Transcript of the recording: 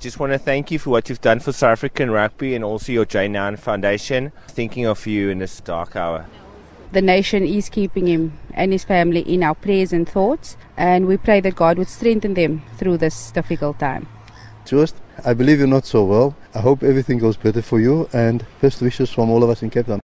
Joost want to thank you for what you've done for South African rugby and also your J9 Foundation. Thinking of you in this dark hour. The nation is keeping him and his family in our prayers and thoughts, and we pray that God would strengthen them through this difficult time. Just, I believe you're not so well. I hope everything goes better for you, and best wishes from all of us in Cape Town.